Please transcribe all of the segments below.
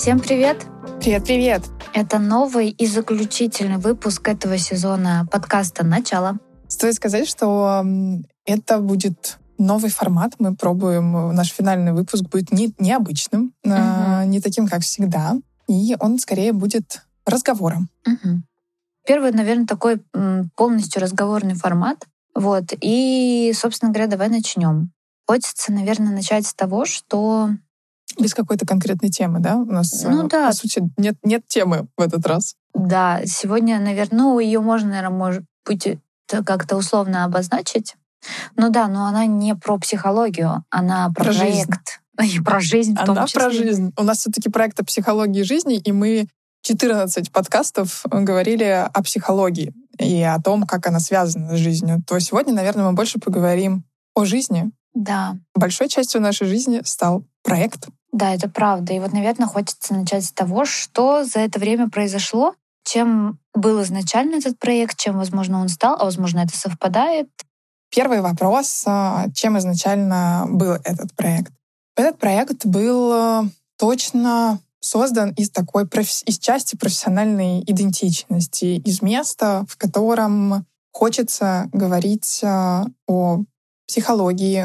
Всем привет! Привет-привет! Это новый и заключительный выпуск этого сезона подкаста «Начало». Стоит сказать, что это будет новый формат. Мы пробуем, наш финальный выпуск будет не, необычным, угу. не таким, как всегда. И он скорее будет разговором. Угу. Первый, наверное, такой полностью разговорный формат. Вот. И, собственно говоря, давай начнем. Хочется, наверное, начать с того, что без какой-то конкретной темы, да? У нас, ну, э, да. по сути, нет, нет темы в этот раз. Да, сегодня, наверное, ну, ее можно, наверное, может быть, как-то условно обозначить. Ну да, но она не про психологию, она про, про проект. Жизнь. И про жизнь в том Она числе. про жизнь. У нас все-таки проект о психологии жизни, и мы 14 подкастов говорили о психологии и о том, как она связана с жизнью. То сегодня, наверное, мы больше поговорим о жизни. Да. Большой частью нашей жизни стал проект. Да, это правда. И вот, наверное, хочется начать с того, что за это время произошло, чем был изначально этот проект, чем, возможно, он стал, а, возможно, это совпадает. Первый вопрос, а, чем изначально был этот проект? Этот проект был а, точно создан из такой из части профессиональной идентичности, из места, в котором хочется говорить а, о психологии,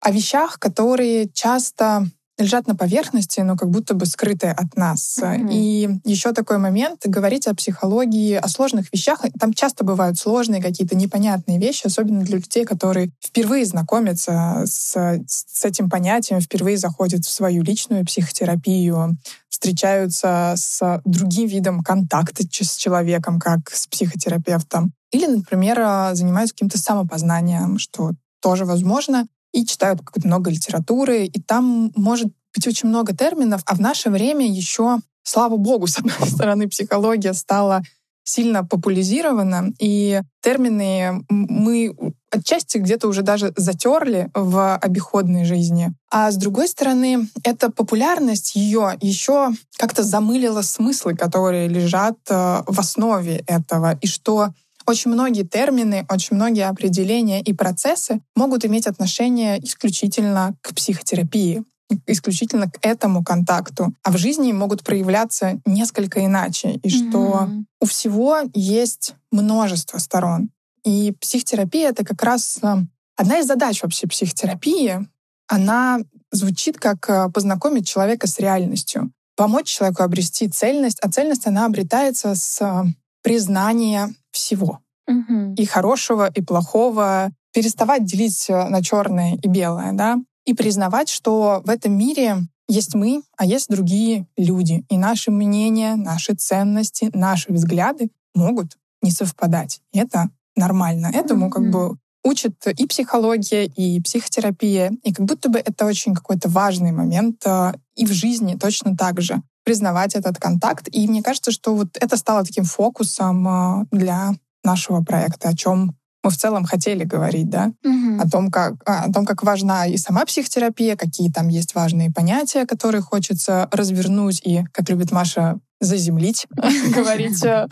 о вещах, которые часто лежат на поверхности, но как будто бы скрытые от нас. Mm-hmm. И еще такой момент — говорить о психологии, о сложных вещах. Там часто бывают сложные какие-то непонятные вещи, особенно для людей, которые впервые знакомятся с, с этим понятием, впервые заходят в свою личную психотерапию, встречаются с другим видом контакта с человеком, как с психотерапевтом. Или, например, занимаются каким-то самопознанием, что тоже возможно и читают много литературы, и там может быть очень много терминов, а в наше время еще, слава богу, с одной стороны, психология стала сильно популяризирована, и термины мы отчасти где-то уже даже затерли в обиходной жизни. А с другой стороны, эта популярность ее еще как-то замылила смыслы, которые лежат э, в основе этого, и что очень многие термины, очень многие определения и процессы могут иметь отношение исключительно к психотерапии исключительно к этому контакту, а в жизни могут проявляться несколько иначе, и mm-hmm. что у всего есть множество сторон. И психотерапия — это как раз э, одна из задач вообще психотерапии. Она звучит как э, познакомить человека с реальностью, помочь человеку обрести цельность, а цельность, она обретается с признания всего. Угу. И хорошего, и плохого. Переставать делить э, на черное и белое, да? И признавать, что в этом мире есть мы, а есть другие люди. И наши мнения, наши ценности, наши взгляды могут не совпадать. Это нормально. Этому mm-hmm. как бы учит и психология, и психотерапия. И как будто бы это очень какой-то важный момент э, и в жизни точно так же признавать этот контакт. И мне кажется, что вот это стало таким фокусом э, для нашего проекта, о чем мы в целом хотели говорить, да, угу. о том, как а, о том, как важна и сама психотерапия, какие там есть важные понятия, которые хочется развернуть и, как любит Маша, заземлить, говорить, э,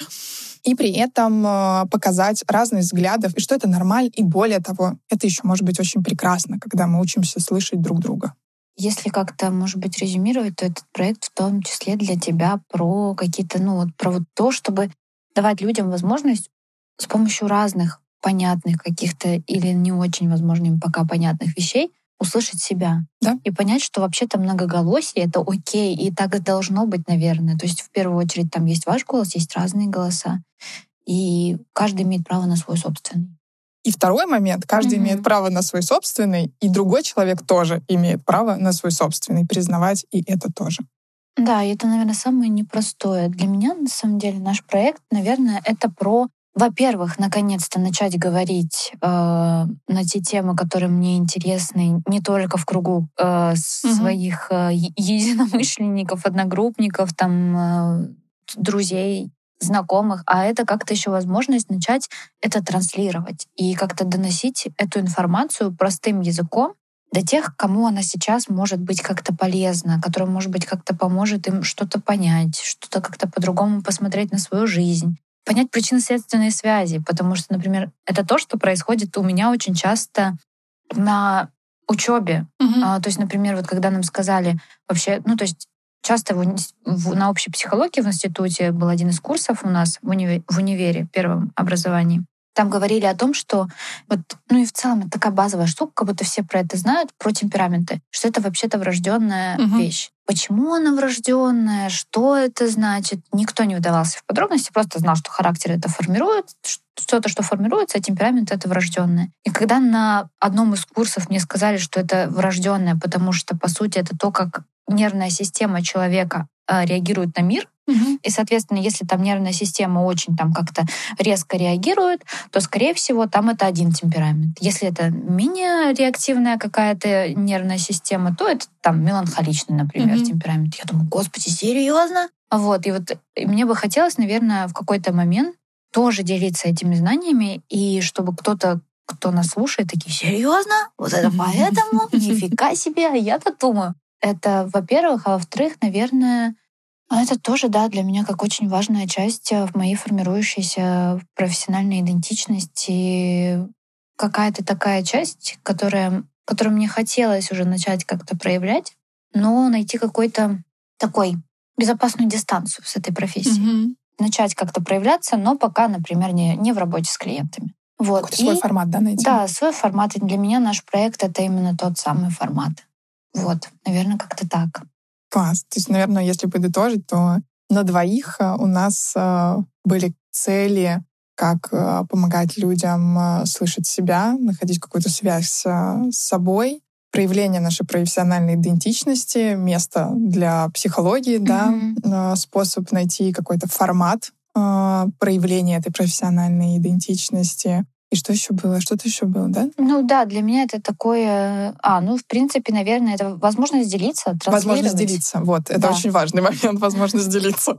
и при этом э, показать разные взгляды, и что это нормально, и более того, это еще может быть очень прекрасно, когда мы учимся слышать друг друга. Если как-то, может быть, резюмировать, то этот проект в том числе для тебя про какие-то, ну вот про вот то, чтобы давать людям возможность с помощью разных понятных каких-то или не очень, возможно, им пока понятных вещей услышать себя да? и понять, что вообще-то многоголосие — это окей, и так и должно быть, наверное. То есть в первую очередь там есть ваш голос, есть разные голоса, и каждый имеет право на свой собственный. И второй момент, каждый mm-hmm. имеет право на свой собственный, и другой человек тоже имеет право на свой собственный, признавать и это тоже. Да, и это, наверное, самое непростое. Для меня, на самом деле, наш проект, наверное, это про во-первых, наконец-то начать говорить э, на те темы, которые мне интересны, не только в кругу э, своих э, единомышленников, одногруппников, там, э, друзей, знакомых, а это как-то еще возможность начать это транслировать и как-то доносить эту информацию простым языком до тех, кому она сейчас может быть как-то полезна, которая, может быть, как-то поможет им что-то понять, что-то как-то по-другому посмотреть на свою жизнь понять причинно-следственные связи, потому что, например, это то, что происходит у меня очень часто на учебе. Угу. А, то есть, например, вот когда нам сказали вообще, ну то есть часто в, в, на общей психологии в институте был один из курсов у нас в, универ, в универе, первом образовании. Там говорили о том, что вот, ну и в целом это такая базовая штука, как будто все про это знают, про темпераменты, что это вообще-то врожденная угу. вещь. Почему она врожденная, что это значит, никто не вдавался в подробности, просто знал, что характер это формирует, что-то, что формируется, а темперамент это врожденное. И когда на одном из курсов мне сказали, что это врожденное, потому что, по сути, это то, как нервная система человека э, реагирует на мир, Угу. И, соответственно, если там нервная система очень там как-то резко реагирует, то, скорее всего, там это один темперамент. Если это менее реактивная какая-то нервная система, то это там меланхоличный, например, угу. темперамент. Я думаю, господи, серьезно? Вот, и вот и мне бы хотелось, наверное, в какой-то момент тоже делиться этими знаниями, и чтобы кто-то, кто нас слушает, такие, серьезно? Вот это поэтому? Нифига себе, а я-то думаю. Это, во-первых, а во-вторых, наверное, а это тоже, да, для меня как очень важная часть э, в моей формирующейся профессиональной идентичности. Какая-то такая часть, которая, которую мне хотелось уже начать как-то проявлять, но найти какой-то такой безопасную дистанцию с этой профессией. Mm-hmm. Начать как-то проявляться, но пока, например, не, не в работе с клиентами. Вот. Какой-то свой формат, да, найти? Да, свой формат. И для меня наш проект — это именно тот самый формат. Вот, наверное, как-то так. Класс. То есть, наверное, если подытожить, то на двоих э, у нас э, были цели, как э, помогать людям слышать себя, находить какую-то связь с собой, проявление нашей профессиональной идентичности, место для психологии, mm-hmm. да, способ найти какой-то формат проявления этой профессиональной идентичности, и что еще было? Что-то еще было, да? Ну да, для меня это такое... А, ну, в принципе, наверное, это возможность делиться, Возможность делиться, вот. Это да. очень важный момент, возможность делиться.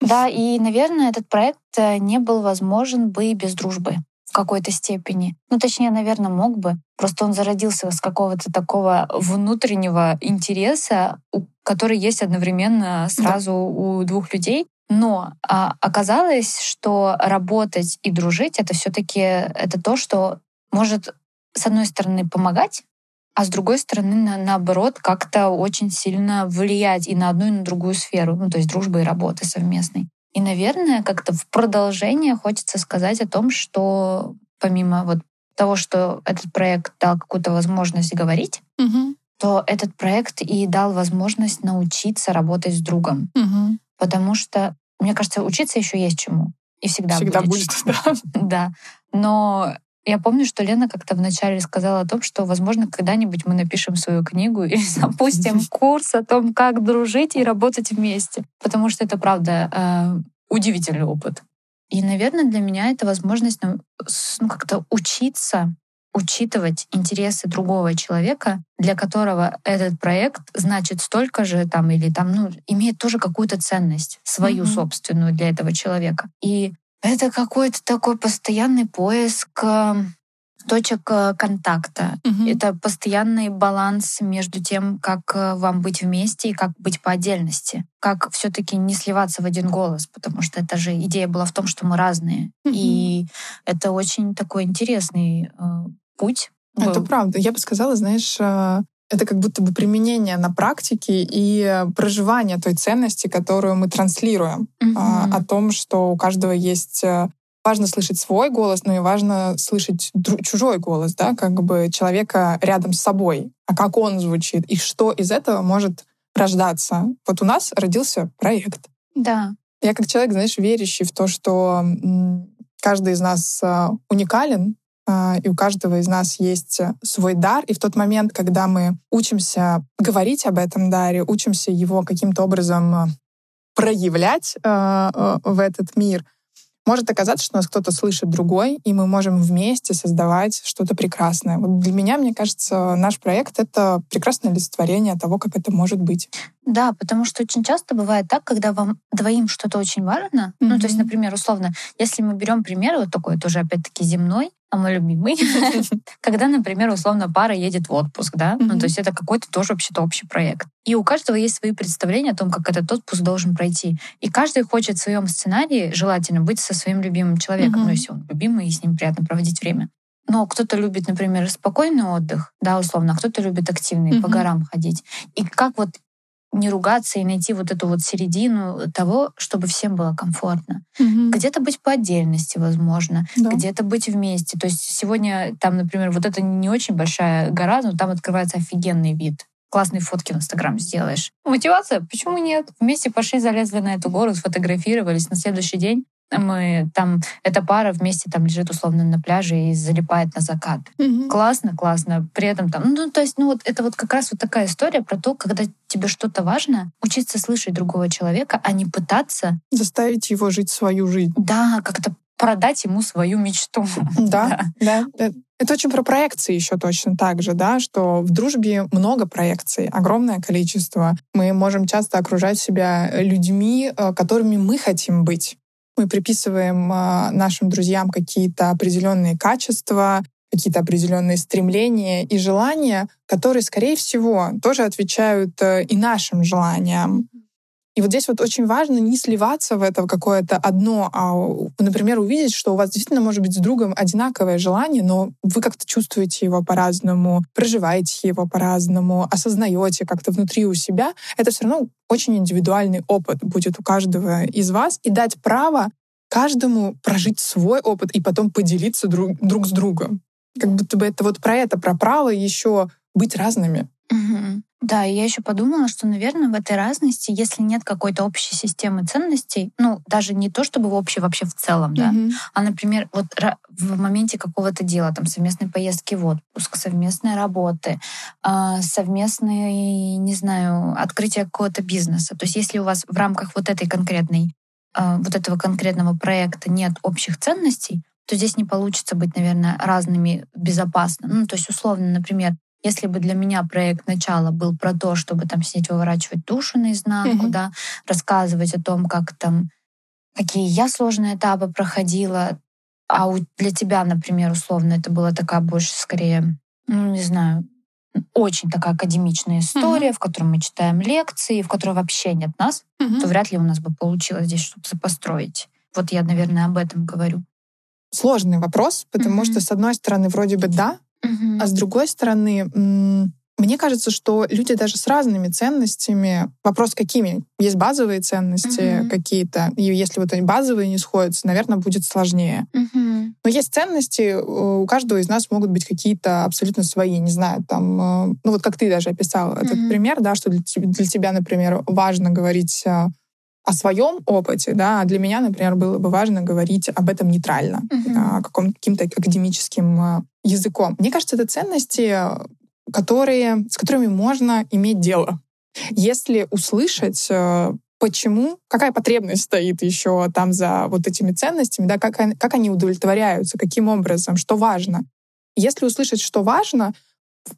Да, и, наверное, этот проект э, не был возможен бы без дружбы в какой-то степени. Ну, точнее, наверное, мог бы. Просто он зародился с какого-то такого внутреннего интереса, который есть одновременно сразу да. у двух людей. Но а, оказалось, что работать и дружить это все-таки это то, что может с одной стороны помогать, а с другой стороны, на, наоборот, как-то очень сильно влиять и на одну, и на другую сферу, ну, то есть дружбы и работы совместной. И, наверное, как-то в продолжение хочется сказать о том, что помимо вот того, что этот проект дал какую-то возможность говорить, угу. то этот проект и дал возможность научиться работать с другом. Угу. Потому что мне кажется, учиться еще есть чему. И всегда, всегда будет. будет да. да. Но я помню, что Лена как-то вначале сказала о том, что, возможно, когда-нибудь мы напишем свою книгу и запустим курс о том, как дружить и работать вместе. Потому что это, правда, э, удивительный опыт. И, наверное, для меня это возможность ну, ну как-то учиться учитывать интересы другого человека, для которого этот проект значит столько же там или там, ну, имеет тоже какую-то ценность, свою mm-hmm. собственную для этого человека. И это какой-то такой постоянный поиск эм, точек э, контакта. Угу. Это постоянный баланс между тем, как э, вам быть вместе и как быть по отдельности. Как все-таки не сливаться в один голос, потому что это же идея была в том, что мы разные. Угу. И это очень такой интересный путь. Это был. правда. Я бы сказала, знаешь, э, это как будто бы применение на практике и проживание той ценности, которую мы транслируем. Mm-hmm. О том, что у каждого есть э, важно слышать свой голос, но и важно слышать чужой голос, да, как бы человека рядом с собой, а как он звучит, и что из этого может рождаться. Вот у нас родился проект. Да. Я как человек, знаешь, верящий в то, что каждый из нас уникален, и у каждого из нас есть э, свой дар. И в тот момент, когда мы учимся говорить об этом даре, учимся его каким-то образом э, проявлять э, в этот мир, может оказаться, что нас кто-то слышит другой, и мы можем вместе создавать что-то прекрасное. Вот для меня, мне кажется, наш проект — это прекрасное олицетворение того, как это может быть. Да, потому что очень часто бывает так, когда вам двоим что-то очень важно. Mm-hmm. Ну, то есть, например, условно, если мы берем пример вот такой тоже, опять-таки, земной, а мой любимый, когда, например, условно пара едет в отпуск, да, ну, то есть это какой-то тоже вообще-то общий проект. И у каждого есть свои представления о том, как этот отпуск должен пройти. И каждый хочет в своем сценарии желательно быть со своим любимым человеком, ну, если он любимый, и с ним приятно проводить время. Но кто-то любит, например, спокойный отдых, да, условно, а кто-то любит активный, по горам ходить. И как вот не ругаться и найти вот эту вот середину того, чтобы всем было комфортно. Угу. Где-то быть по отдельности, возможно, да. где-то быть вместе. То есть сегодня там, например, вот это не очень большая гора, но там открывается офигенный вид. Классные фотки в Инстаграм сделаешь. Мотивация? Почему нет? Вместе пошли, залезли на эту гору, сфотографировались. На следующий день мы там, эта пара вместе там лежит условно на пляже и залипает на закат. Mm-hmm. Классно, классно. При этом там, ну, то есть, ну, вот это вот как раз вот такая история про то, когда тебе что-то важно, учиться слышать другого человека, а не пытаться... Заставить его жить свою жизнь. Да, как-то продать ему свою мечту. Да, да. да. Это очень про проекции еще точно так же, да, что в дружбе много проекций, огромное количество. Мы можем часто окружать себя людьми, э, которыми мы хотим быть. Мы приписываем а, нашим друзьям какие-то определенные качества, какие-то определенные стремления и желания, которые, скорее всего, тоже отвечают э, и нашим желаниям. И вот здесь вот очень важно не сливаться в это какое-то одно, а, например, увидеть, что у вас действительно может быть с другом одинаковое желание, но вы как-то чувствуете его по-разному, проживаете его по-разному, осознаете как-то внутри у себя. Это все равно очень индивидуальный опыт будет у каждого из вас и дать право каждому прожить свой опыт и потом поделиться друг, друг с другом. Как будто бы это вот про это, про право еще быть разными. Угу. Да, и я еще подумала, что, наверное, в этой разности, если нет какой-то общей системы ценностей, ну, даже не то, чтобы в общей вообще в целом, да, mm-hmm. а, например, вот в моменте какого-то дела, там, совместной поездки в отпуск, совместной работы, а, совместной, не знаю, открытие какого-то бизнеса. То есть если у вас в рамках вот этой конкретной, а, вот этого конкретного проекта нет общих ценностей, то здесь не получится быть, наверное, разными безопасно. Ну, то есть, условно, например, если бы для меня проект начала был про то, чтобы там сидеть, выворачивать душу наизнанку, mm-hmm. да, рассказывать о том, как там, какие я сложные этапы проходила, а у, для тебя, например, условно, это была такая больше, скорее, ну, не знаю, очень такая академичная история, mm-hmm. в которой мы читаем лекции, в которой вообще нет нас, mm-hmm. то вряд ли у нас бы получилось здесь что-то построить. Вот я, наверное, об этом говорю. Сложный вопрос, потому mm-hmm. что, с одной стороны, вроде бы да, Угу. А с другой стороны, мне кажется, что люди даже с разными ценностями, вопрос какими? Есть базовые ценности угу. какие-то, и если вот они базовые не сходятся, наверное, будет сложнее. Угу. Но есть ценности, у каждого из нас могут быть какие-то абсолютно свои, не знаю, там, э, ну вот как ты даже описал этот пример, да, что для, для тебя, например, важно говорить э, о своем опыте, да, а для меня, например, было бы важно говорить об этом нейтрально, uh-huh. каком, каким-то академическим а, языком. Мне кажется, это ценности, которые, с которыми можно иметь дело. Если услышать, э, почему, какая потребность стоит еще там за вот этими ценностями, да, как, как они удовлетворяются, каким образом, что важно. Если услышать, что важно,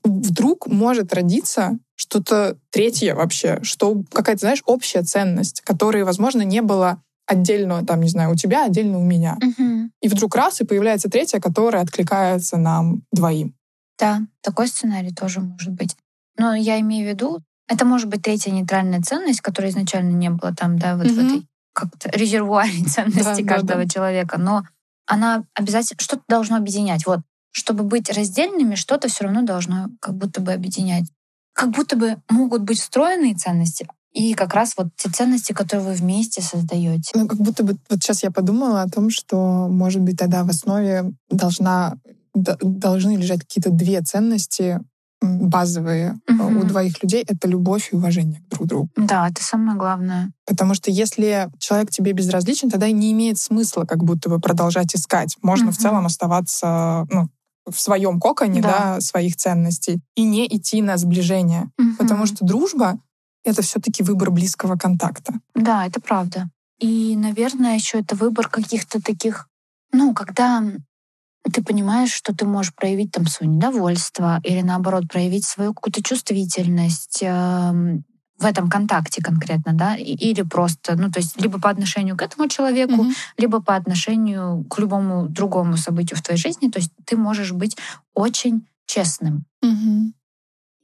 вдруг может родиться что-то третье вообще, что какая-то, знаешь, общая ценность, которой, возможно, не было отдельно, там, не знаю, у тебя, отдельно у меня. Угу. И вдруг раз, и появляется третья, которая откликается нам двоим. Да, такой сценарий тоже может быть. Но я имею в виду, это может быть третья нейтральная ценность, которая изначально не было там, да, вот угу. в этой как-то резервуаре ценности да, каждого да, да. человека, но она обязательно что-то должно объединять. Вот чтобы быть раздельными, что-то все равно должно как будто бы объединять. Как будто бы могут быть встроенные ценности, и как раз вот те ценности, которые вы вместе создаете. Ну, как будто бы вот сейчас я подумала о том, что, может быть, тогда в основе должна, должны лежать какие-то две ценности базовые угу. у двоих людей — это любовь и уважение друг к другу. Да, это самое главное. Потому что если человек тебе безразличен, тогда не имеет смысла как будто бы продолжать искать. Можно угу. в целом оставаться ну, в своем коконе, да. да, своих ценностей, и не идти на сближение. Угу. Потому что дружба — это все-таки выбор близкого контакта. Да, это правда. И, наверное, еще это выбор каких-то таких, ну, когда ты понимаешь, что ты можешь проявить там свое недовольство или наоборот проявить свою какую-то чувствительность, эм, в этом контакте конкретно, да, или просто, ну, то есть либо по отношению к этому человеку, mm-hmm. либо по отношению к любому другому событию в твоей жизни, то есть ты можешь быть очень честным. Mm-hmm.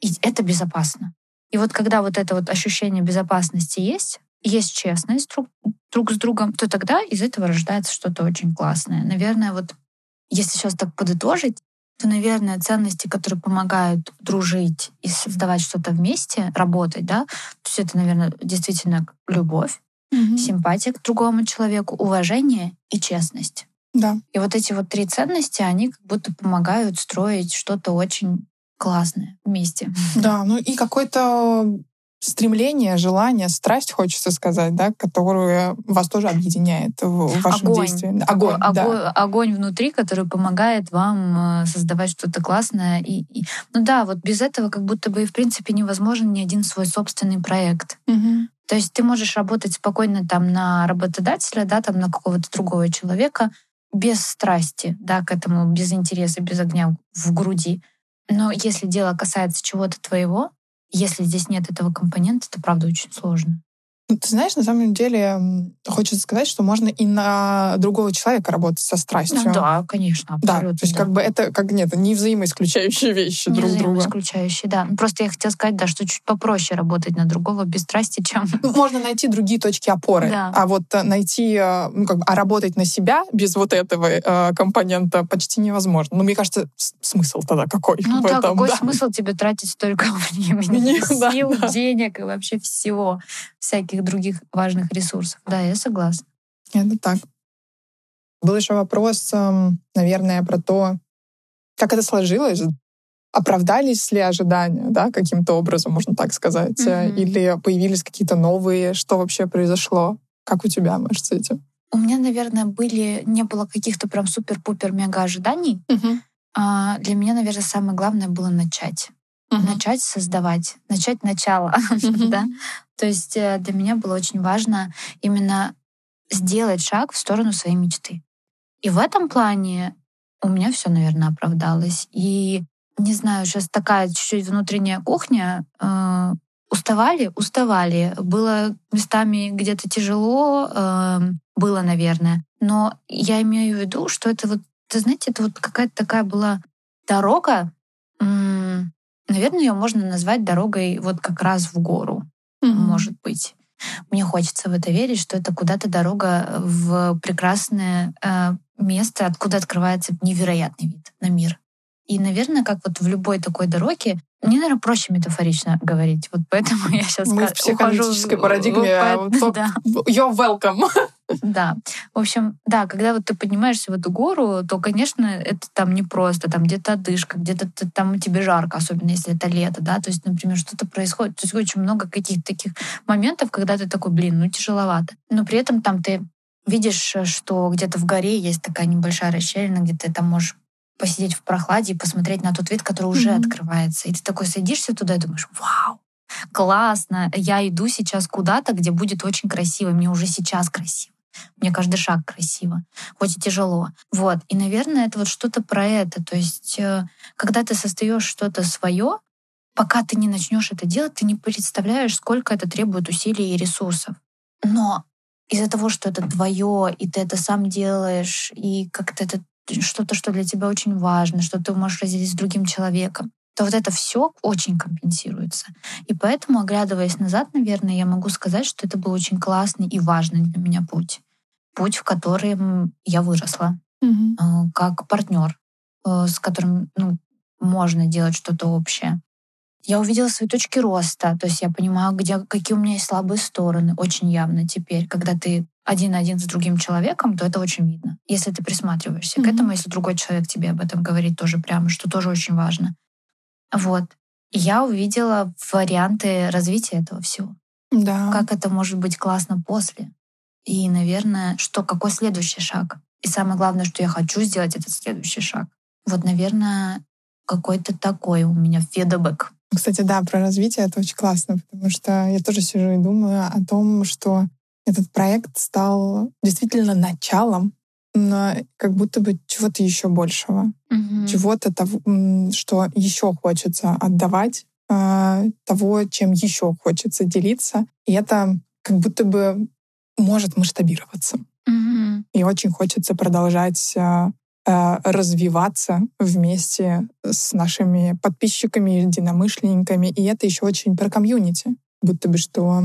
И это безопасно. И вот когда вот это вот ощущение безопасности есть, есть честность друг, друг с другом, то тогда из этого рождается что-то очень классное. Наверное, вот если сейчас так подытожить, то, наверное, ценности, которые помогают дружить и создавать что-то вместе, работать, да, то есть это, наверное, действительно любовь, Мгм. симпатия к другому человеку, уважение и честность. Да. И вот эти вот три ценности, они как будто помогают строить что-то очень классное вместе. Да, ну и какое-то стремление, желание, страсть, хочется сказать, да, которую вас тоже объединяет в вашем Огонь. действии. Огонь, Такой да. огонь, огонь внутри, который помогает вам э, создавать что-то классное. И, и- Ну да, вот без этого как будто бы и в принципе невозможен ни один свой собственный проект. Мгм. То есть ты можешь работать спокойно там на работодателя, да, там на какого-то другого человека, без страсти, да, к этому, без интереса, без огня в груди. Но если дело касается чего-то твоего, если здесь нет этого компонента, это правда очень сложно. Ну, Ты знаешь, на самом деле хочется сказать, что можно и на другого человека работать со страстью. Ну да, конечно, Да, абсолютно. то есть как бы это как нет, не взаимоисключающие вещи Не друг друга. взаимоисключающие, да. Ну, Просто я хотела сказать, да, что чуть попроще работать на другого без страсти, чем... Ну, Можно найти другие точки опоры, Да. а вот э, найти, э, ну, как бы, а работать на себя без вот этого э, компонента почти невозможно. Но мне кажется, смысл тогда какой Ну в да, этом? какой да. смысл тебе тратить столько времени, да, сил, да. денег и вообще всего, всяких других важных ресурсов. Да, я согласна. Это так. Был еще вопрос, эм, наверное, про то, как это сложилось. Оправдались ли ожидания, да, каким-то образом, можно так сказать? Мгм. Или появились какие-то новые? Что вообще произошло? Как у тебя, может, с этим? У меня, наверное, были, не было каких-то прям супер-пупер-мега ожиданий. А для меня, наверное, самое главное было начать. Начать создавать, начать начало, Мгм. да. То есть э, для меня было очень важно именно сделать шаг в сторону своей мечты. И в этом плане у меня все, наверное, оправдалось. И не знаю, сейчас такая чуть-чуть внутренняя кухня. э, Уставали, уставали. Было местами где-то тяжело, э, было, наверное. Но я имею в виду, что это вот, ты знаете, это вот какая-то такая была дорога. м, Наверное, ее можно назвать дорогой вот как раз в гору может быть. Мне хочется в это верить, что это куда-то дорога в прекрасное э, место, откуда открывается невероятный вид на мир. И, наверное, как вот в любой такой дороге, мне, наверное, проще метафорично говорить. Вот поэтому я сейчас Мы в психоаналитической парадигме, а вот только- Да, You're welcome. да. В общем, да, когда вот ты поднимаешься в эту гору, то, конечно, это там не просто, там где-то одышка, где-то ты- там тебе жарко, особенно если это лето, да, то есть, например, что-то происходит. То есть очень много каких-то таких моментов, когда ты такой, блин, ну тяжеловато. Но при этом там ты видишь, э, что где-то в горе есть такая небольшая расщелина, где ты там можешь посидеть в прохладе и посмотреть на тот вид, который уже Мгм. открывается. И ты такой садишься туда и думаешь, вау, классно, я иду сейчас куда-то, где будет очень красиво, мне уже сейчас красиво. Мне каждый шаг красиво, хоть и тяжело. Вот. И, наверное, это вот что-то про это. То есть, э, когда ты создаешь что-то свое, пока ты не начнешь это делать, ты не представляешь, сколько это требует усилий и ресурсов. Но из-за того, что это твое, и ты это сам делаешь, и как-то это что-то, что для тебя очень важно, что ты можешь разделить с другим человеком, то вот это все очень компенсируется. И поэтому, оглядываясь назад, наверное, я могу сказать, что это был очень классный и важный для меня путь. Путь, в котором я выросла э, как партнер, э, с которым ну, можно делать что-то общее. Я увидела свои точки роста, то есть я понимаю, где, какие у меня есть слабые стороны, очень явно теперь. Когда ты один на один с другим человеком, то это очень видно. Если ты присматриваешься к Мгм. этому, если другой человек тебе об этом говорит тоже прямо, что тоже очень важно. Вот. Я увидела варианты развития этого всего. Да. Как это может быть классно после. И, наверное, что какой следующий шаг. И самое главное, что я хочу сделать этот следующий шаг. Вот, наверное, какой-то такой у меня фидбэк. Кстати, да, про развитие это очень классно, потому что я тоже сижу и думаю о том, что этот проект стал действительно началом, но как будто бы чего-то еще большего, чего-то того, что еще хочется отдавать, а, того, чем еще хочется делиться, и это как будто бы может масштабироваться. Мгм. И очень хочется продолжать а, а, развиваться вместе с нашими подписчиками, единомышленниками. И это еще очень про комьюнити. Будто бы что...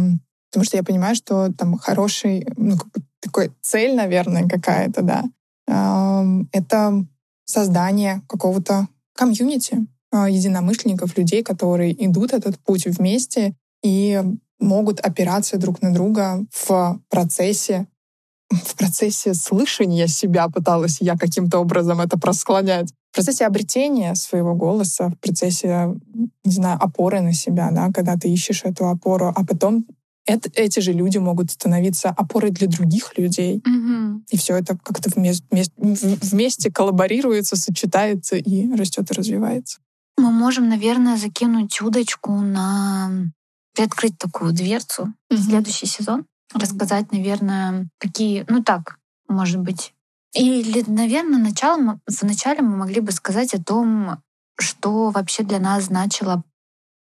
Потому что я понимаю, что там хороший, ну, как бы такой цель, наверное, какая-то, да. ам, Это создание какого-то комьюнити а, единомышленников, людей, которые идут этот путь вместе и могут опираться друг на друга в процессе в процессе слышания себя пыталась я каким-то образом это просклонять. В процессе обретения своего голоса, в процессе, не знаю, опоры на себя, да, когда ты ищешь эту опору, а потом это, эти же люди могут становиться опорой для других людей. Мгм. И все это как-то вместе, вместе, вместе коллаборируется, сочетается и растет и развивается. Мы можем, наверное, закинуть удочку на приоткрыть такую дверцу в следующий сезон. Рассказать, наверное, какие, ну так, может быть. Или, наверное, начало, вначале мы могли бы сказать о том, что вообще для нас значило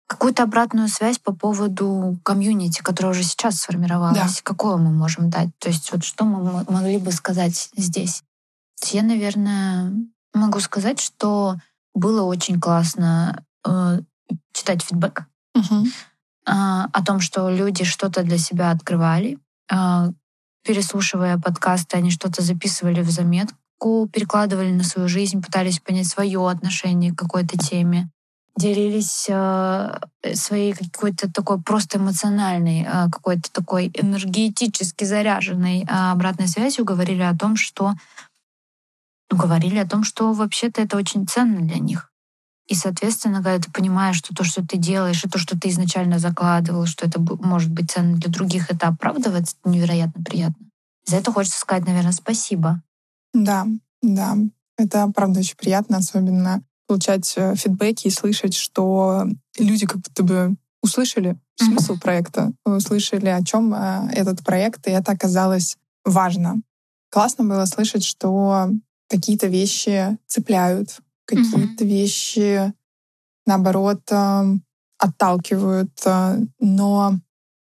какую-то обратную связь по поводу комьюнити, которая уже сейчас сформировалась. Какое мы можем дать? То есть вот что мы могли бы сказать здесь? Я, наверное, могу сказать, что было очень классно э, читать фидбэк Мгм. А, о том, что люди что-то для себя открывали. А, Переслушивая подкасты, они что-то записывали в заметку, перекладывали на свою жизнь, пытались понять свое отношение к какой-то теме делились э, своей какой-то такой просто эмоциональной, какой-то такой энергетически заряженной обратной связью, говорили о том, что ну, говорили о том, что вообще-то это очень ценно для них. И, соответственно, когда ты понимаешь, что то, что ты делаешь, и то, что ты изначально закладывал, что это может быть ценно для других, это оправдывается, это невероятно приятно. За это хочется сказать, наверное, спасибо. Да, да. Это, правда, очень приятно, особенно получать э, фидбэки и слышать, что люди как будто бы услышали смысл Мгм. проекта, услышали, о чем этот проект, и это оказалось важно. Классно было слышать, что какие-то вещи цепляют, какие-то вещи, наоборот, эм, отталкивают, э, но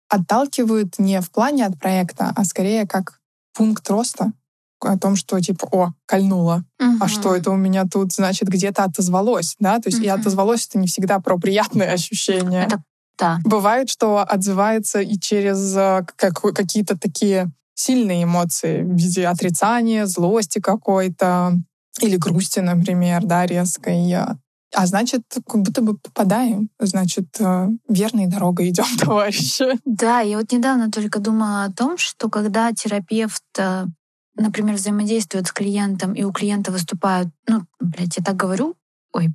отталкивают не в плане от проекта, а скорее как пункт роста о том, что типа, о, кольнуло, а что это у меня тут, значит, где-то отозвалось, да? То есть и Мгм. отозвалось это не всегда про приятные ощущения. Это да. Бывает, что отзывается и через э, как- какие-то такие сильные эмоции в виде отрицания, злости какой-то или грусти, например, да, резкой. А значит, как будто бы попадаем. Значит, э, верной дорогой идем, товарищи. Да, я вот недавно только думала о том, что когда терапевт, э, например, взаимодействует с клиентом, и у клиента выступают, ну, блядь, я так говорю, ой,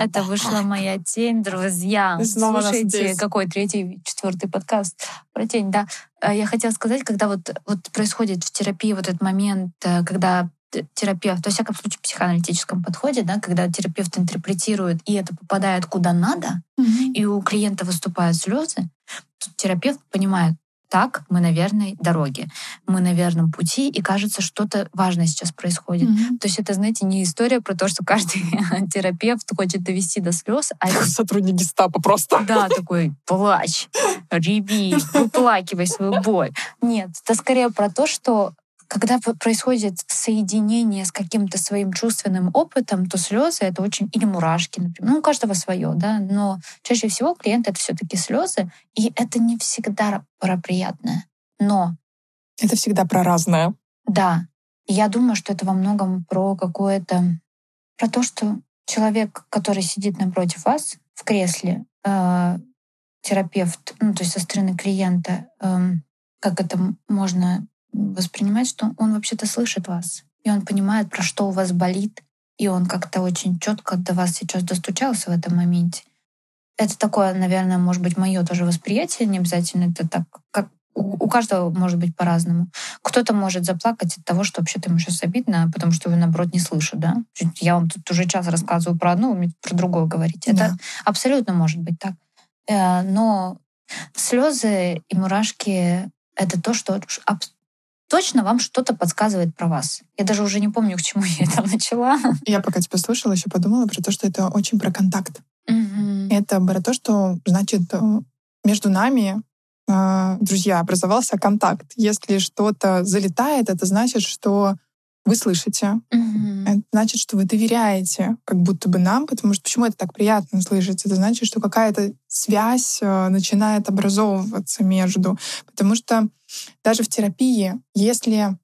это вышла моя тень, друзья. Слушайте, какой третий, четвертый подкаст про тень, да. Э, Я хотела сказать, когда вот, вот происходит в терапии вот этот момент, э, когда терапевт, во всяком случае, в психоаналитическом подходе, да, когда терапевт интерпретирует, и это попадает куда надо, и у клиента выступают слезы, тут терапевт понимает, так, мы на верной дороге, мы на верном пути, и кажется, что-то важное сейчас происходит. Мгм. То есть это, знаете, не история про то, что каждый терапевт хочет довести до слез, а Сотрудник гестапо просто. да, такой плачь, реви, выплакивай свою боль. Нет, это скорее про то, что когда происходит соединение с каким-то своим чувственным опытом, то слезы это очень или мурашки, например. Ну, у каждого свое, да. Но чаще всего клиент это все-таки слезы, и это не всегда про приятное. Но Это всегда про разное. да, я думаю, что это во многом про какое-то, про то, что человек, который сидит напротив вас в кресле, э, терапевт, ну то есть со стороны клиента, эм, как это можно воспринимать, что он вообще-то слышит вас, и он понимает, про что у вас болит, и он как-то очень четко до вас сейчас достучался в этом моменте. Это такое, наверное, может быть, мое тоже восприятие, не обязательно это так, как у у каждого может быть по-разному. Кто-то может заплакать от того, что вообще-то ему сейчас обидно, потому что его, наоборот, не слышат, да? Я вам тут уже час рассказываю про одно, вы мне про другое говорите. Это Да. абсолютно может быть так. Э, Но слезы и мурашки — это то, что точно вам что-то подсказывает про вас. Я даже уже не помню, к чему я это начала. Я пока тебя слушала, еще подумала про то, что это очень про контакт. Мгм. Это про то, что, значит, э, между нами, э, друзья, образовался контакт. Если что-то залетает, это значит, что вы слышите. Мгм. Это значит, что вы доверяете как будто бы нам, потому что почему это так приятно слышать? Это значит, что какая-то связь э, начинает образовываться между. Потому что даже в терапии, если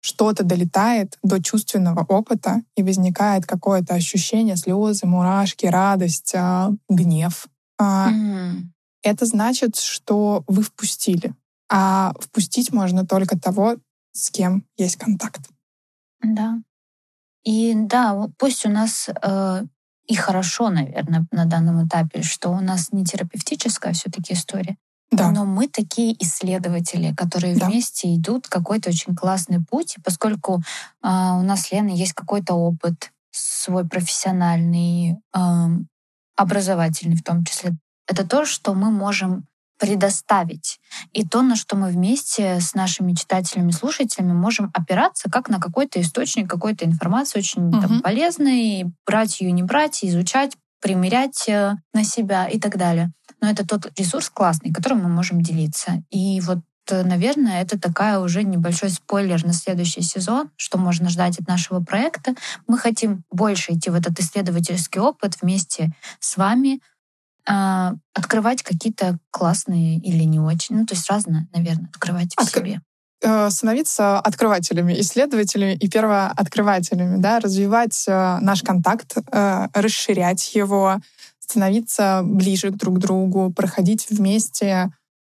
что-то долетает до чувственного опыта и возникает какое-то ощущение, слезы, мурашки, радость, а, гнев, Мгм. это значит, что вы впустили. А впустить можно только того, с кем есть контакт. Да. И да, пусть у нас э, и хорошо, наверное, на данном этапе, что у нас не терапевтическая все-таки история, да. Но мы такие исследователи, которые да. вместе идут какой-то очень классный путь. И поскольку э, у нас с Леной есть какой-то опыт, свой профессиональный, э, образовательный в том числе, это то, что мы можем предоставить. И то, на что мы вместе с нашими читателями, слушателями можем опираться как на какой-то источник, какой-то информации очень угу. там, полезной, брать ее, не брать, изучать, примерять э, на себя и так далее. Но это тот ресурс классный, которым мы можем делиться. И вот э, наверное, это такая уже небольшой спойлер на следующий сезон, что можно ждать от нашего проекта. Мы хотим больше идти в этот исследовательский опыт вместе с вами, а, открывать какие-то классные или не очень, ну то есть разное, наверное, открывать в Отк... себе э, становиться открывателями, исследователями и первооткрывателями, да, развивать э, наш контакт, э, расширять его, становиться ближе друг к другу, проходить вместе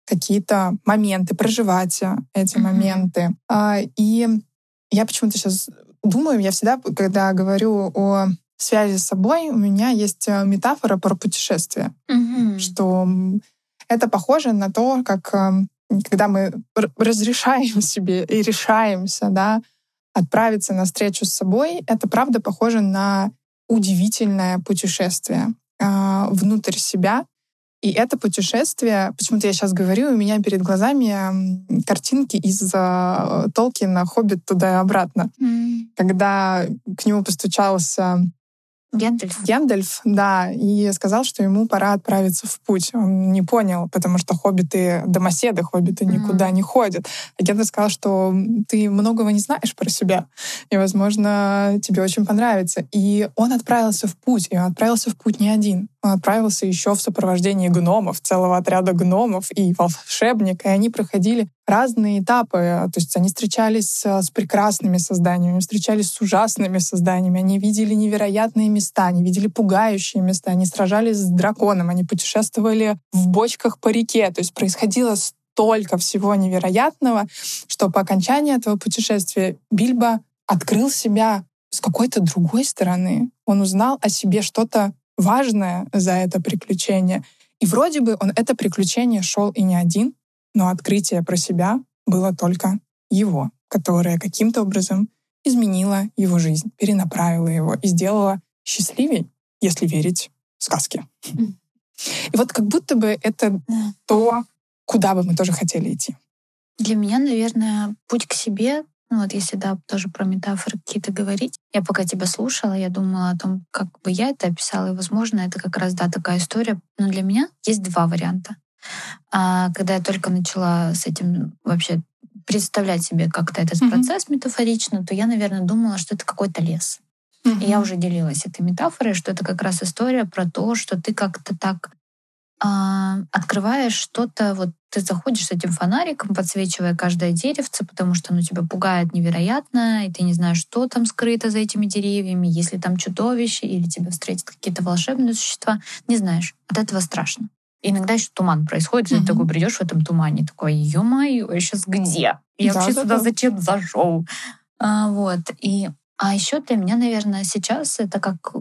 какие-то моменты, проживать эти mm-hmm. моменты. А, и я почему-то сейчас думаю, я всегда, когда говорю о связи с собой у меня есть э, метафора про путешествие, mm-hmm. что это похоже на то, как эм, когда мы разрешаем себе и решаемся, да, отправиться на встречу с собой, это правда похоже на удивительное путешествие э, внутрь себя. И это путешествие, почему-то я сейчас говорю, у меня перед глазами картинки из э, Толкина «Хоббит туда и обратно», mm. когда к нему постучался Гендальф. Гендальф, да, и сказал, что ему пора отправиться в путь. Он не понял, потому что хоббиты домоседы, хоббиты mm-hmm. никуда не ходят. А Гендальф сказал, что ты многого не знаешь про себя, и, возможно, тебе очень понравится. И он отправился в путь, и он отправился в путь не один. Отправился еще в сопровождении гномов, целого отряда гномов и волшебника, и они проходили разные этапы. То есть они встречались с прекрасными созданиями, встречались с ужасными созданиями, они видели невероятные места, они видели пугающие места, они сражались с драконом, они путешествовали в бочках по реке. То есть происходило столько всего невероятного, что по окончании этого путешествия Бильбо открыл себя с какой-то другой стороны. Он узнал о себе что-то важное за это приключение. И вроде бы он это приключение шел и не один, но открытие про себя было только его, которое каким-то образом изменило его жизнь, перенаправило его и сделало счастливей, если верить сказке. И вот как будто бы это то, куда бы мы тоже хотели идти. Для меня, наверное, путь к себе, ну вот если да, тоже про метафоры какие-то говорить. Я пока тебя слушала, я думала о том, как бы я это описала, и, возможно, это как раз, да, такая история. Но для меня есть два варианта. А когда я только начала с этим вообще представлять себе как-то этот mm-hmm. процесс метафорично, то я, наверное, думала, что это какой-то лес. Mm-hmm. И я уже делилась этой метафорой, что это как раз история про то, что ты как-то так открываешь что-то, вот ты заходишь с этим фонариком, подсвечивая каждое деревце, потому что оно тебя пугает невероятно, и ты не знаешь, что там скрыто за этими деревьями, если там чудовище, или тебя встретят какие-то волшебные существа, не знаешь. От этого страшно. Иногда еще туман происходит, mm-hmm. ты такой придешь в этом тумане, такой, ё-моё, я сейчас где? Я да, вообще да, сюда да. зачем зашел? А, вот. И, а еще для меня, наверное, сейчас это как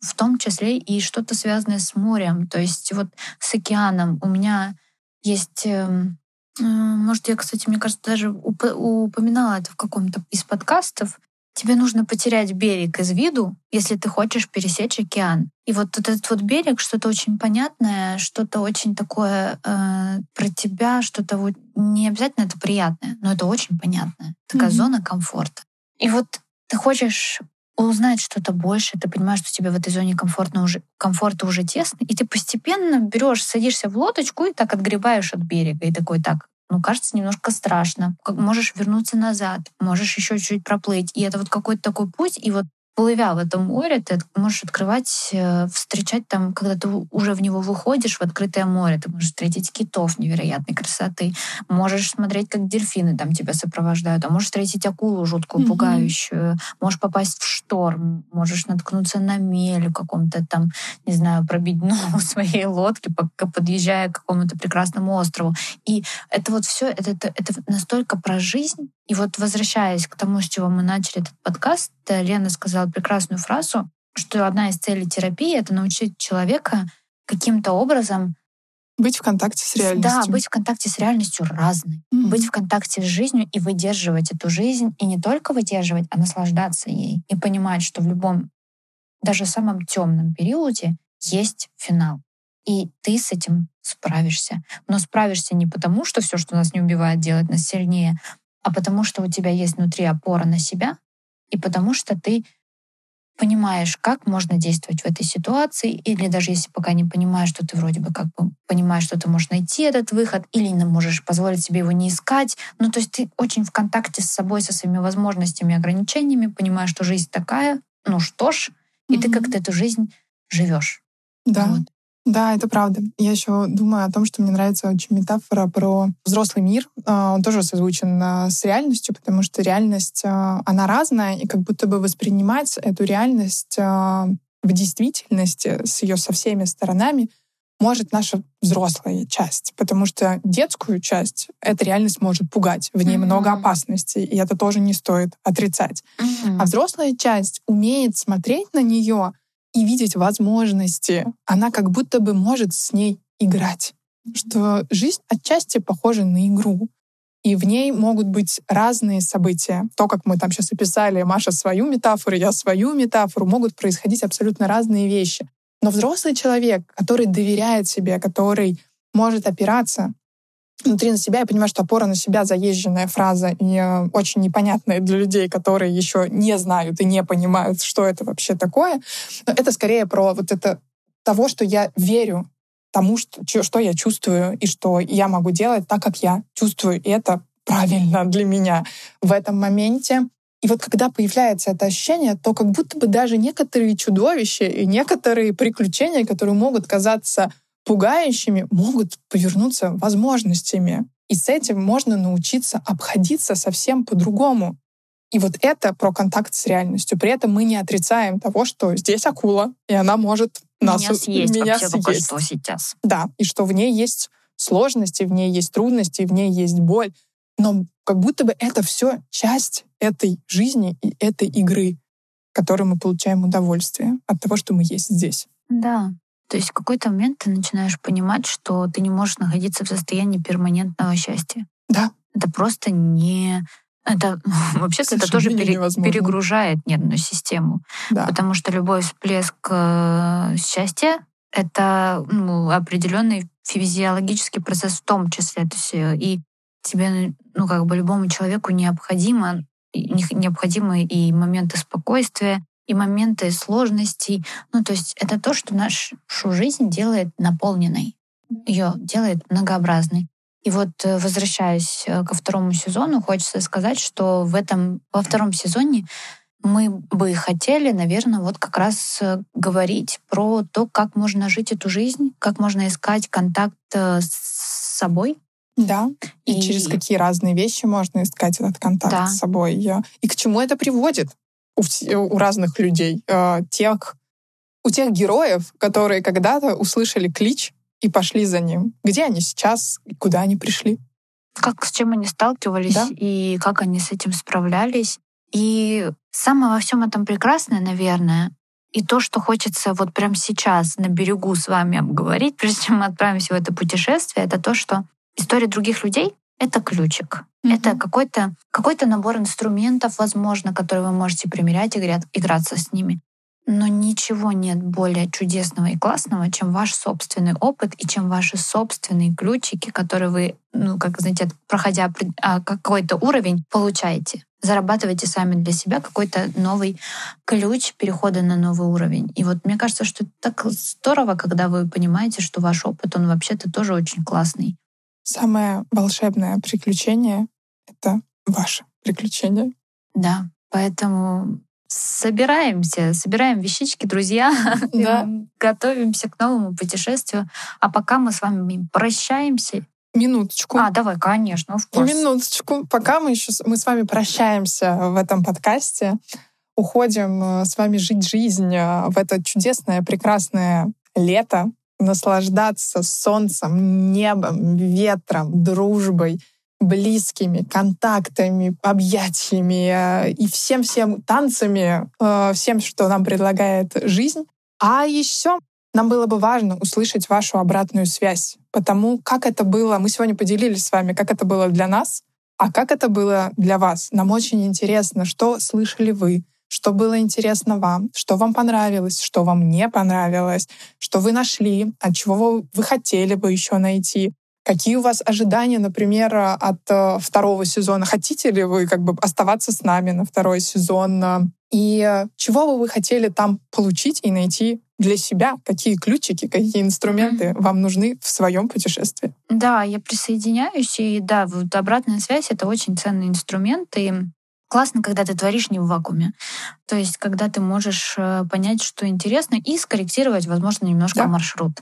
в том числе и что-то связанное с морем, то есть вот с океаном. У меня есть эм, э, может, я, кстати, мне кажется, даже упоминала это в каком-то из подкастов тебе нужно потерять берег из виду, если ты хочешь пересечь океан. И вот этот вот берег, что-то очень понятное, что-то очень такое э, про тебя, что-то вот не обязательно это приятное, но это очень понятное. Такая mm-hmm. зона комфорта. И вот ты хочешь узнать что-то больше, ты понимаешь, что тебе в этой зоне комфортно уже, комфорта уже тесно, и ты постепенно берешь, садишься в лодочку и так отгребаешь от берега, и такой, так, ну, кажется немножко страшно. Как можешь вернуться назад, можешь еще чуть-чуть проплыть. И это вот какой-то такой путь. И вот плывя в этом море, ты можешь открывать, э, встречать там, когда ты уже в него выходишь, в открытое море, ты можешь встретить китов невероятной красоты, можешь смотреть, как дельфины там тебя сопровождают, а можешь встретить акулу жуткую, mm-hmm. пугающую, можешь попасть в шторм, можешь наткнуться на мель в каком-то там, не знаю, пробить ногу своей лодки, пока подъезжая к какому-то прекрасному острову. И это вот все, это, это, это настолько про жизнь. И вот возвращаясь к тому, с чего мы начали этот подкаст, Лена сказала прекрасную фразу, что одна из целей терапии — это научить человека каким-то образом быть в контакте с реальностью. Да, быть в контакте с реальностью разной. Mm-hmm. Быть в контакте с жизнью и выдерживать эту жизнь. И не только выдерживать, а наслаждаться ей. И понимать, что в любом, даже самом темном периоде есть финал. И ты с этим справишься. Но справишься не потому, что все, что нас не убивает, делает нас сильнее, а потому что у тебя есть внутри опора на себя, и потому что ты понимаешь, как можно действовать в этой ситуации, или даже если пока не понимаешь, что ты вроде бы как бы понимаешь, что ты можешь найти этот выход, или не можешь позволить себе его не искать. Ну, то есть ты очень в контакте с собой, со своими возможностями и ограничениями, понимаешь, что жизнь такая, ну что ж, и mm-hmm. ты как-то эту жизнь живешь. Да. Вот. Да, это правда. Я еще думаю о том, что мне нравится очень метафора про взрослый мир. А, он тоже созвучен а, с реальностью, потому что реальность, а, она разная, и как будто бы воспринимать эту реальность в действительности с ее со всеми сторонами может наша взрослая часть, потому что детскую часть эта реальность может пугать, в ней mm-hmm. много опасностей, и это тоже не стоит отрицать. Mm-hmm. А взрослая часть умеет смотреть на нее и видеть возможности. Она как будто бы может с ней играть. Что жизнь отчасти похожа на игру. И в ней могут быть разные события. То, как мы там сейчас описали, Маша свою метафору, я свою метафору, могут происходить абсолютно разные вещи. Но взрослый человек, который доверяет себе, который может опираться внутри на себя. Я понимаю, что опора на себя заезженная фраза и э, очень непонятная для людей, которые еще не знают и не понимают, что это вообще такое. Но это скорее про вот это того, что я верю тому, что, что я чувствую и что я могу делать так, как я чувствую. И это правильно для меня в этом моменте. И вот когда появляется это ощущение, то как будто бы даже некоторые чудовища и некоторые приключения, которые могут казаться пугающими, могут повернуться возможностями. И с этим можно научиться обходиться совсем по-другому. И вот это про контакт с реальностью. При этом мы не отрицаем того, что здесь акула, и она может нас меня съесть, меня съесть. сейчас. Да, и что в ней есть сложности, в ней есть трудности, в ней есть боль. Но как будто бы это все часть этой жизни и этой игры, которой мы получаем удовольствие от того, что мы есть здесь. Да, то есть в какой-то момент ты начинаешь понимать, что ты не можешь находиться в состоянии перманентного счастья. Да. Это просто не... Это вообще-то это тоже пере, перегружает нервную систему. Да. Потому что любой всплеск э, счастья — это ну, определенный физиологический процесс в том числе. То есть, э, и тебе, ну, как бы любому человеку необходимо, необходимы и моменты спокойствия, и моменты сложностей. Ну, то есть это то, что нашу жизнь делает наполненной, ее делает многообразной. И вот э, возвращаясь э, ко второму сезону, хочется сказать, что в этом, во втором сезоне мы бы хотели, наверное, вот как раз э, говорить про то, как можно жить эту жизнь, как можно искать контакт с собой. Да, и, и через какие разные вещи можно искать этот контакт да. с собой. И к чему это приводит у, у разных людей. Э, тех, у тех героев, которые когда-то услышали клич и пошли за ним. Где они сейчас и куда они пришли? Как с чем они сталкивались да? и как они с этим справлялись. И самое во всем этом прекрасное, наверное, и то, что хочется вот прямо сейчас на берегу с вами обговорить, прежде чем мы отправимся в это путешествие, это то, что история других людей это ключик. Mm-hmm. Это какой-то какой набор инструментов, возможно, которые вы можете примерять и играться с ними. Но ничего нет более чудесного и классного, чем ваш собственный опыт и чем ваши собственные ключики, которые вы, ну, как знаете, проходя а, какой-то уровень, получаете. Зарабатываете сами для себя какой-то новый ключ перехода на новый уровень. И вот мне кажется, что так здорово, когда вы понимаете, что ваш опыт, он вообще-то тоже очень классный. Самое волшебное приключение — это ваше приключение. Да, поэтому собираемся, собираем вещички, друзья, да. готовимся к новому путешествию. А пока мы с вами прощаемся. Минуточку. А, давай, конечно, в Минуточку. Пока мы еще мы с вами прощаемся в этом подкасте, уходим э, с вами жить жизнь э, в это чудесное, прекрасное лето, наслаждаться солнцем, небом, ветром, дружбой, близкими, контактами, объятиями э, и всем-всем танцами, э, всем, что нам предлагает жизнь. А еще нам было бы важно услышать вашу обратную связь, потому как это было, мы сегодня поделились с вами, как это было для нас, а как это было для вас. Нам очень интересно, что слышали вы, что было интересно вам, что вам понравилось, что вам не понравилось, что вы нашли, от чего вы хотели бы еще найти. Какие у вас ожидания, например, от э, второго сезона? Хотите ли вы как бы оставаться с нами на второй сезон? И чего бы вы хотели там получить и найти для себя? Какие ключики, какие инструменты mm-hmm. вам нужны в своем путешествии? Да, я присоединяюсь. И да, вот обратная связь — это очень ценный инструмент. И Классно, когда ты творишь не в вакууме. То есть, когда ты можешь э, понять, что интересно, и скорректировать, возможно, немножко да. маршрут.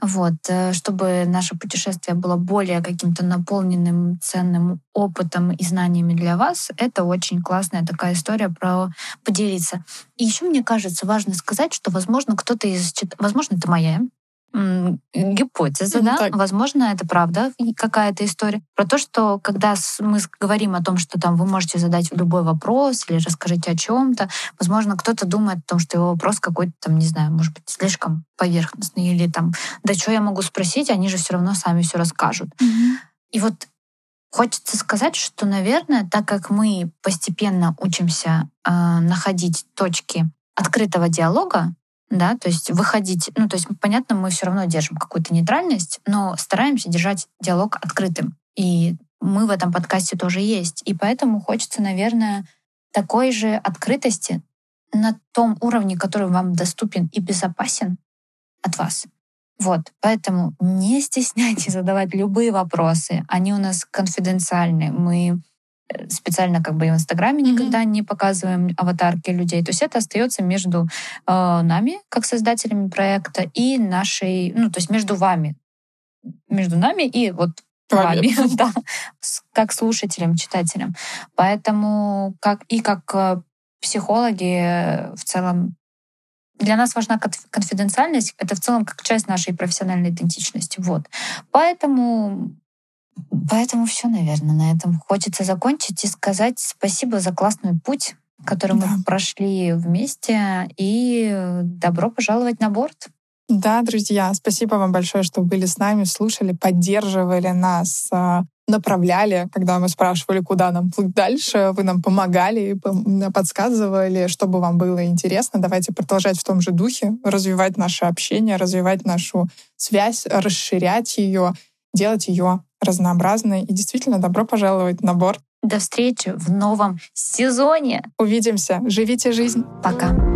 Вот, э, чтобы наше путешествие было более каким-то наполненным, ценным опытом и знаниями для вас. Это очень классная такая история про поделиться. И еще мне кажется важно сказать, что, возможно, кто-то из... Возможно, это моя гипотеза, да, так. возможно, это правда какая-то история про то, что когда мы говорим о том, что там вы можете задать любой вопрос или расскажите о чем-то, возможно, кто-то думает о том, что его вопрос какой-то там, не знаю, может быть, слишком поверхностный или там, да что я могу спросить, они же все равно сами все расскажут. Mm-hmm. И вот Хочется сказать, что, наверное, так как мы постепенно учимся э, находить точки открытого диалога, да, то есть выходить, ну, то есть, понятно, мы все равно держим какую-то нейтральность, но стараемся держать диалог открытым. И мы в этом подкасте тоже есть. И поэтому хочется, наверное, такой же открытости на том уровне, который вам доступен и безопасен от вас. Вот, поэтому не стесняйтесь задавать любые вопросы. Они у нас конфиденциальны. Мы специально как бы и в Инстаграме mm-hmm. никогда не показываем аватарки людей. То есть это остается между э, нами, как создателями проекта, и нашей, ну, то есть между вами, между нами и вот вами, да, как слушателям, читателям. Поэтому как и как э, психологи э, в целом для нас важна конфиденциальность. Это в целом как часть нашей профессиональной идентичности. Вот. Поэтому Поэтому все, наверное, на этом хочется закончить и сказать спасибо за классный путь, который да. мы прошли вместе, и добро пожаловать на борт. Да, друзья, спасибо вам большое, что были с нами, слушали, поддерживали нас, а, направляли, когда мы спрашивали, куда нам плыть дальше, вы нам помогали, подсказывали, чтобы вам было интересно. Давайте продолжать в том же духе, развивать наше общение, развивать нашу связь, расширять ее, делать ее разнообразной. И действительно, добро пожаловать на борт. До встречи в новом сезоне. Увидимся. Живите жизнь. Пока.